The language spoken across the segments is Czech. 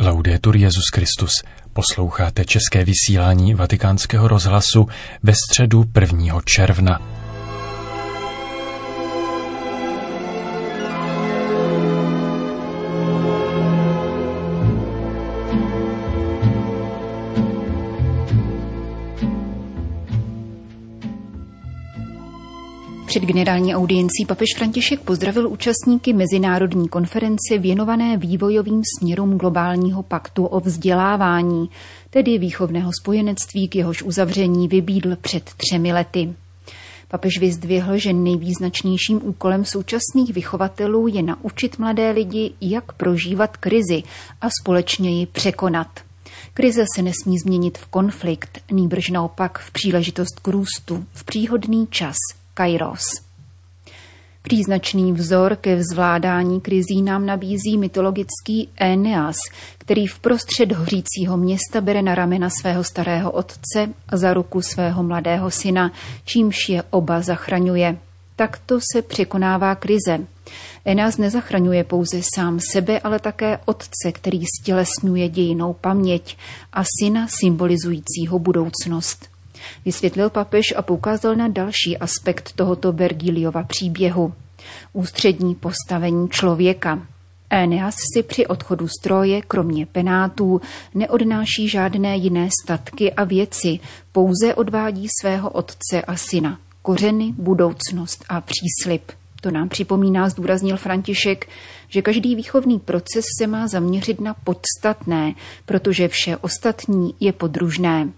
Laudetur Jezus Christus. Posloucháte české vysílání Vatikánského rozhlasu ve středu 1. června. Generální audiencí papež František pozdravil účastníky mezinárodní konference věnované vývojovým směrům globálního paktu o vzdělávání, tedy výchovného spojenectví, k jehož uzavření vybídl před třemi lety. Papež vyzdvihl, že nejvýznačnějším úkolem současných vychovatelů je naučit mladé lidi, jak prožívat krizi a společně ji překonat. Krize se nesmí změnit v konflikt, nýbrž naopak v příležitost k růstu, v příhodný čas – Kairos. Příznačný vzor ke zvládání krizí nám nabízí mytologický Eneas, který v prostřed hořícího města bere na ramena svého starého otce a za ruku svého mladého syna, čímž je oba zachraňuje. Takto se překonává krize. Eneas nezachraňuje pouze sám sebe, ale také otce, který stělesňuje dějinou paměť a syna symbolizujícího budoucnost. Vysvětlil papež a poukázal na další aspekt tohoto Vergiliova příběhu. Ústřední postavení člověka. Éneas si při odchodu stroje, kromě penátů, neodnáší žádné jiné statky a věci, pouze odvádí svého otce a syna, kořeny, budoucnost a příslip. To nám připomíná, zdůraznil František, že každý výchovný proces se má zaměřit na podstatné, protože vše ostatní je podružné.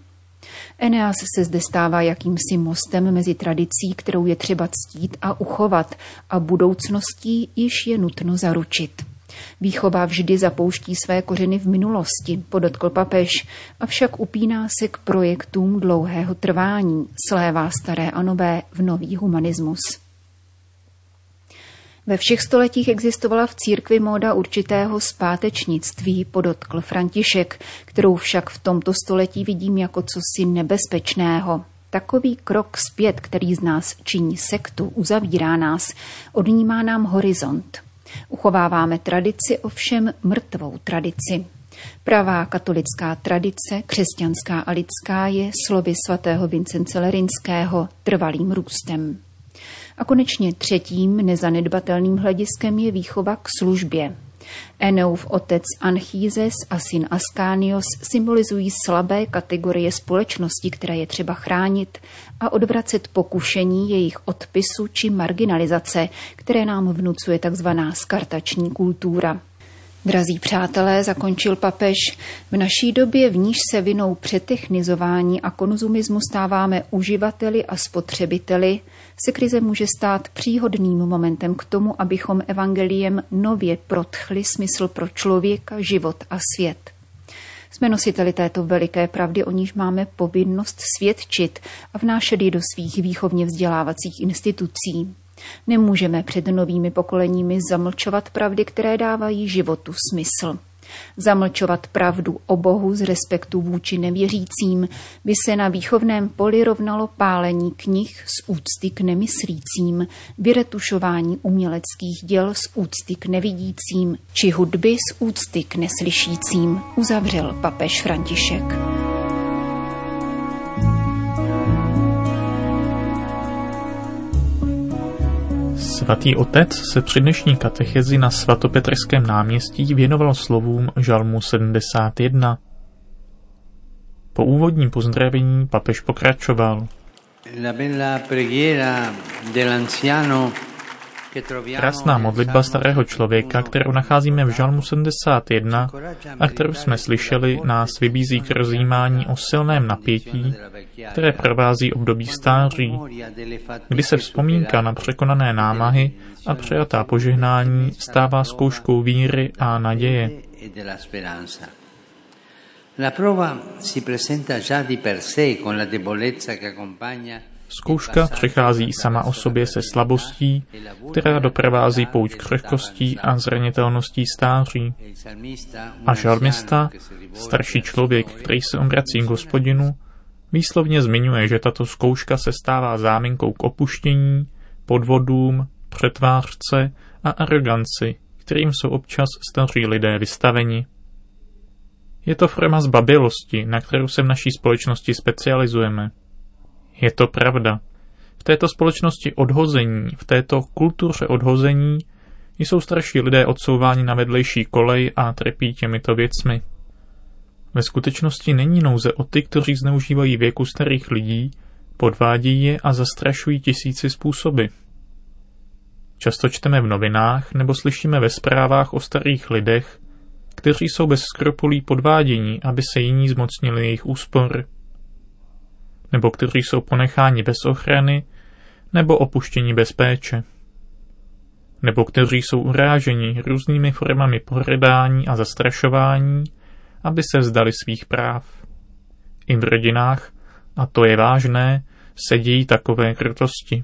Eneas se zde stává jakýmsi mostem mezi tradicí, kterou je třeba ctít a uchovat, a budoucností již je nutno zaručit. Výchova vždy zapouští své kořeny v minulosti, podotkl papež, avšak upíná se k projektům dlouhého trvání, slévá staré a nové v nový humanismus. Ve všech stoletích existovala v církvi móda určitého zpátečnictví, podotkl František, kterou však v tomto století vidím jako cosi nebezpečného. Takový krok zpět, který z nás činí sektu, uzavírá nás, odnímá nám horizont. Uchováváme tradici, ovšem mrtvou tradici. Pravá katolická tradice, křesťanská a lidská, je slovy svatého Vincence Lerinského trvalým růstem. A konečně třetím nezanedbatelným hlediskem je výchova k službě. Eneův otec Anchízes a syn Askánios symbolizují slabé kategorie společnosti, které je třeba chránit a odvracet pokušení jejich odpisu či marginalizace, které nám vnucuje tzv. skartační kultura. Drazí přátelé, zakončil papež, v naší době, v níž se vinou přetechnizování a konzumismu stáváme uživateli a spotřebiteli, se krize může stát příhodným momentem k tomu, abychom evangeliem nově protchli smysl pro člověka, život a svět. Jsme nositeli této veliké pravdy, o níž máme povinnost svědčit a vnášet ji do svých výchovně vzdělávacích institucí. Nemůžeme před novými pokoleními zamlčovat pravdy, které dávají životu smysl. Zamlčovat pravdu o Bohu z respektu vůči nevěřícím by se na výchovném poli rovnalo pálení knih z úcty k nemyslícím, vyretušování uměleckých děl z úcty k nevidícím či hudby z úcty k neslyšícím, uzavřel papež František. Svatý otec se při dnešní katechezi na svatopetrském náměstí věnoval slovům žalmu 71. Po úvodním pozdravení papež pokračoval. La bella preghiera dell'anziano Krásná modlitba starého člověka, kterou nacházíme v Žalmu 71 a kterou jsme slyšeli, nás vybízí k rozjímání o silném napětí, které provází období stáří, kdy se vzpomínka na překonané námahy a přejatá požehnání stává zkouškou víry a naděje. La prova si presenta già di per sé con la debolezza che accompagna Zkouška přichází sama o sobě se slabostí, která doprovází pouť křehkostí a zranitelností stáří. A žalmista, starší člověk, který se obrací k hospodinu, výslovně zmiňuje, že tato zkouška se stává záminkou k opuštění, podvodům, přetvářce a aroganci, kterým jsou občas staří lidé vystaveni. Je to forma zbabilosti, na kterou se v naší společnosti specializujeme. Je to pravda. V této společnosti odhození, v této kultuře odhození jsou starší lidé odsouváni na vedlejší kolej a trpí těmito věcmi. Ve skutečnosti není nouze o ty, kteří zneužívají věku starých lidí, podvádí je a zastrašují tisíci způsoby. Často čteme v novinách nebo slyšíme ve zprávách o starých lidech, kteří jsou bez skrupulí podvádění, aby se jiní zmocnili jejich úspor, nebo kteří jsou ponecháni bez ochrany, nebo opuštění bez péče, nebo kteří jsou uráženi různými formami pohrdání a zastrašování, aby se vzdali svých práv. I v rodinách, a to je vážné, se dějí takové krutosti.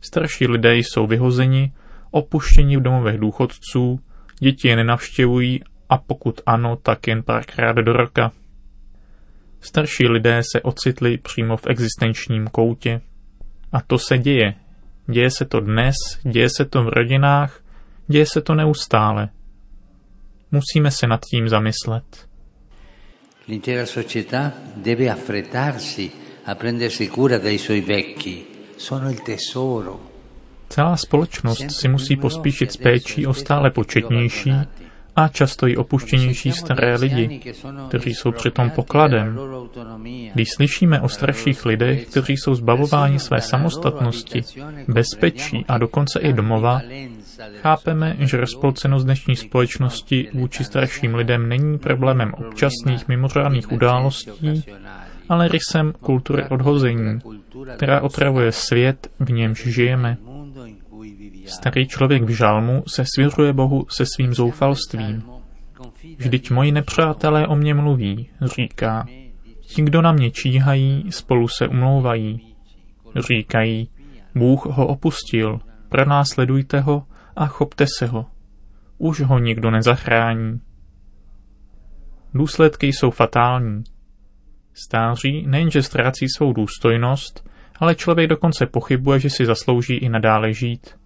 Starší lidé jsou vyhozeni, opuštěni v domovech důchodců, děti je nenavštěvují a pokud ano, tak jen párkrát do roka. Starší lidé se ocitli přímo v existenčním koutě. A to se děje. Děje se to dnes, děje se to v rodinách, děje se to neustále. Musíme se nad tím zamyslet. L'intera società deve affrettarsi a prendersi cura dei suoi vecchi. Sono il tesoro. Celá společnost si musí pospíšit s péčí o stále početnější a často i opuštěnější staré lidi, kteří jsou přitom pokladem. Když slyšíme o starších lidech, kteří jsou zbavováni své samostatnosti, bezpečí a dokonce i domova, chápeme, že rozpolcenost dnešní společnosti vůči starším lidem není problémem občasných mimořádných událostí, ale rysem kultury odhození, která otravuje svět, v němž žijeme. Starý člověk v žalmu se svěřuje Bohu se svým zoufalstvím. Vždyť moji nepřátelé o mě mluví, říká. Ti, kdo na mě číhají, spolu se umlouvají. Říkají, Bůh ho opustil, pronásledujte ho a chopte se ho. Už ho nikdo nezachrání. Důsledky jsou fatální. Stáří nejenže ztrácí svou důstojnost, ale člověk dokonce pochybuje, že si zaslouží i nadále žít.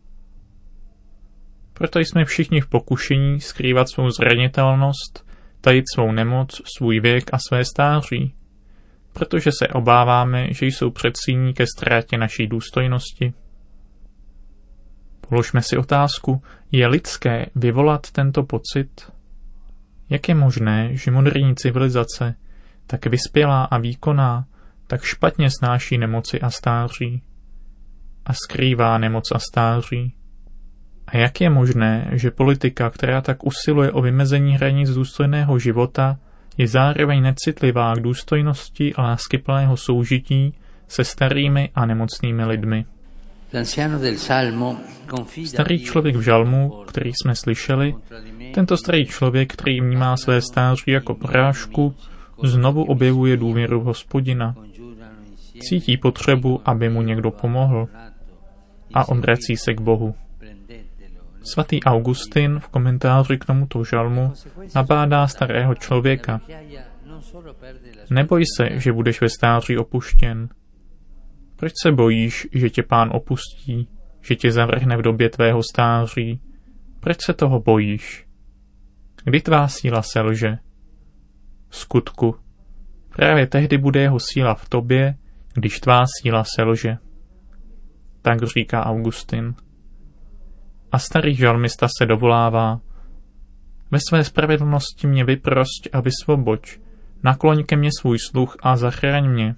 Proto jsme všichni v pokušení skrývat svou zranitelnost, tajit svou nemoc, svůj věk a své stáří, protože se obáváme, že jsou předsíní ke ztrátě naší důstojnosti. Položme si otázku, je lidské vyvolat tento pocit? Jak je možné, že moderní civilizace, tak vyspělá a výkonná, tak špatně snáší nemoci a stáří a skrývá nemoc a stáří? A jak je možné, že politika, která tak usiluje o vymezení hranic důstojného života, je zároveň necitlivá k důstojnosti a láskyplného soužití se starými a nemocnými lidmi? Starý člověk v žalmu, který jsme slyšeli, tento starý člověk, který vnímá své stáří jako porážku, znovu objevuje důvěru v hospodina. Cítí potřebu, aby mu někdo pomohl a obrací se k Bohu. Svatý Augustin v komentáři k tomuto žalmu nabádá starého člověka. Neboj se, že budeš ve stáří opuštěn. Proč se bojíš, že tě pán opustí, že tě zavrhne v době tvého stáří? Proč se toho bojíš? Kdy tvá síla selže? V skutku, právě tehdy bude jeho síla v tobě, když tvá síla selže. Tak říká Augustin. A starý žalmista se dovolává. Ve své spravedlnosti mě vyprost a vysvoboď. Nakloň ke mně svůj sluch a zachraň mě.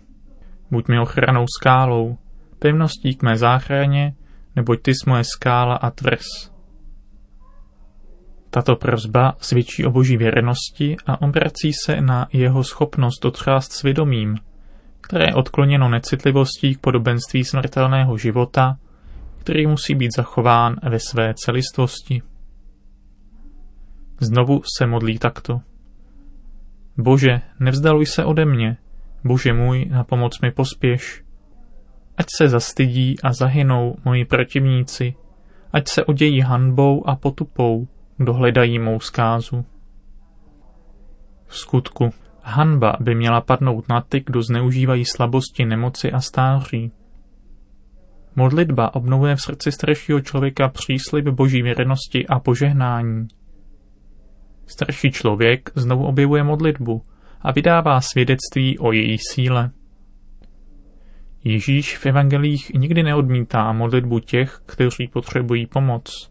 Buď mi ochranou skálou, pevností k mé záchraně, neboť ty jsi moje skála a tvrz. Tato prozba svědčí o boží věrnosti a obrací se na jeho schopnost otřást svědomím, které je odkloněno necitlivostí k podobenství smrtelného života který musí být zachován ve své celistvosti. Znovu se modlí takto. Bože, nevzdaluj se ode mě, Bože můj, na pomoc mi pospěš. Ať se zastydí a zahynou moji protivníci, ať se odějí hanbou a potupou, kdo hledají mou zkázu. V skutku, hanba by měla padnout na ty, kdo zneužívají slabosti nemoci a stáří. Modlitba obnovuje v srdci staršího člověka příslib boží věrnosti a požehnání. Starší člověk znovu objevuje modlitbu a vydává svědectví o její síle. Ježíš v evangelích nikdy neodmítá modlitbu těch, kteří potřebují pomoc.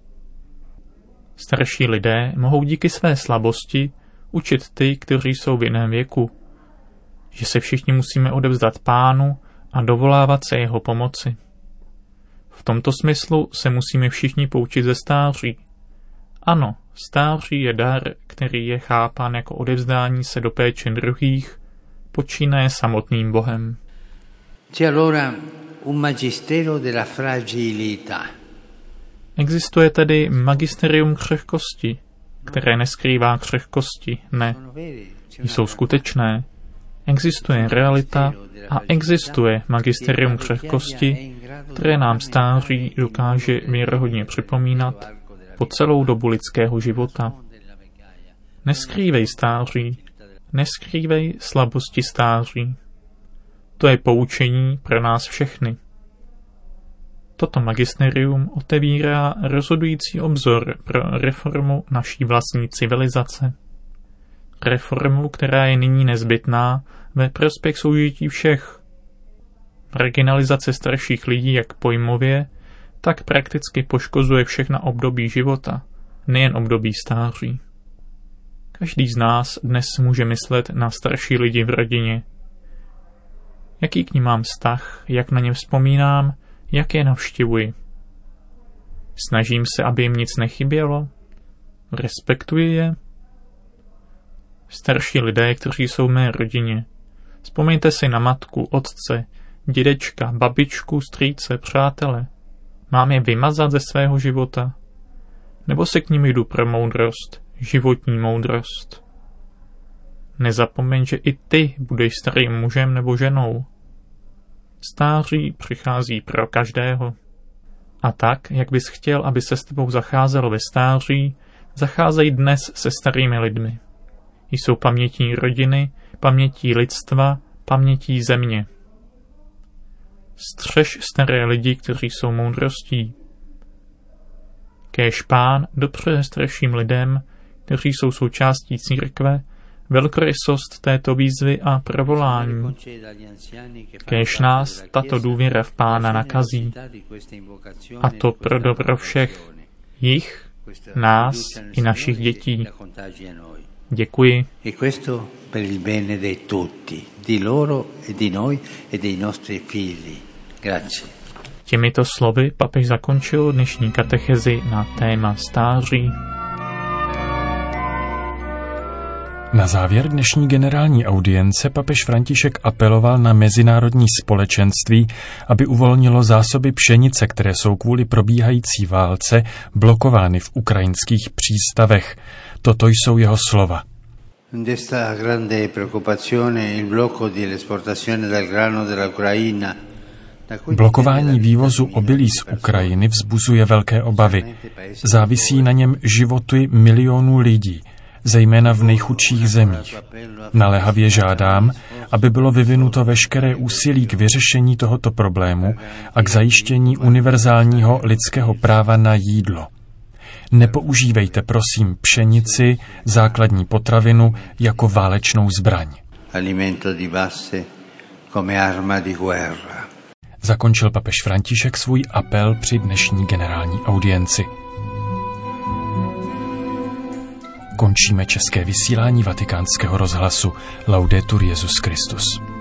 Starší lidé mohou díky své slabosti učit ty, kteří jsou v jiném věku, že se všichni musíme odevzdat pánu a dovolávat se jeho pomoci. V tomto smyslu se musíme všichni poučit ze stáří. Ano, stáří je dar, který je chápán jako odevzdání se do péče druhých, počínaje samotným Bohem. C'è allora un magistero della fragilità. Existuje tedy magisterium křehkosti, které neskrývá křehkosti, ne, jsou skutečné. Existuje realita a existuje magisterium křehkosti, které nám stáří dokáže věrohodně připomínat po celou dobu lidského života. Neskrývej stáří, neskrývej slabosti stáří. To je poučení pro nás všechny. Toto magisterium otevírá rozhodující obzor pro reformu naší vlastní civilizace. Reformu, která je nyní nezbytná ve prospěch soužití všech. Marginalizace starších lidí jak pojmově, tak prakticky poškozuje všechna období života, nejen období stáří. Každý z nás dnes může myslet na starší lidi v rodině. Jaký k ním mám vztah, jak na ně vzpomínám, jak je navštěvuji. Snažím se, aby jim nic nechybělo? Respektuji je? Starší lidé, kteří jsou v mé rodině. Vzpomeňte si na matku, otce, dědečka, babičku, strýce, přátele. Mám je vymazat ze svého života? Nebo se k ním jdu pro moudrost, životní moudrost? Nezapomeň, že i ty budeš starým mužem nebo ženou. Stáří přichází pro každého. A tak, jak bys chtěl, aby se s tebou zacházelo ve stáří, zacházejí dnes se starými lidmi. Jsou pamětí rodiny, pamětí lidstva, pamětí země. Střež staré lidi, kteří jsou moudrostí. Kéž pán dopře starším lidem, kteří jsou součástí církve, velkorysost této výzvy a provolání. Kéž nás tato důvěra v Pána nakazí, a to pro dobro všech, jich, nás i našich dětí. Děkuji. E questo per il bene di tutti, di loro e di noi e dei nostri figli. Grazie. Těmito slovy papež zakončil dnešní katechezi na téma stáří. Na závěr dnešní generální audience papež František apeloval na mezinárodní společenství, aby uvolnilo zásoby pšenice, které jsou kvůli probíhající válce blokovány v ukrajinských přístavech. Toto jsou jeho slova. Desta grande preoccupazione il blocco dell'esportazione del grano dell'Ucraina Blokování vývozu obilí z Ukrajiny vzbuzuje velké obavy. Závisí na něm životy milionů lidí – zejména v nejchudších zemích. Naléhavě žádám, aby bylo vyvinuto veškeré úsilí k vyřešení tohoto problému a k zajištění univerzálního lidského práva na jídlo. Nepoužívejte prosím pšenici, základní potravinu, jako válečnou zbraň. Zakončil papež František svůj apel při dnešní generální audienci. Končíme české vysílání vatikánského rozhlasu Laudetur Jezus Christus.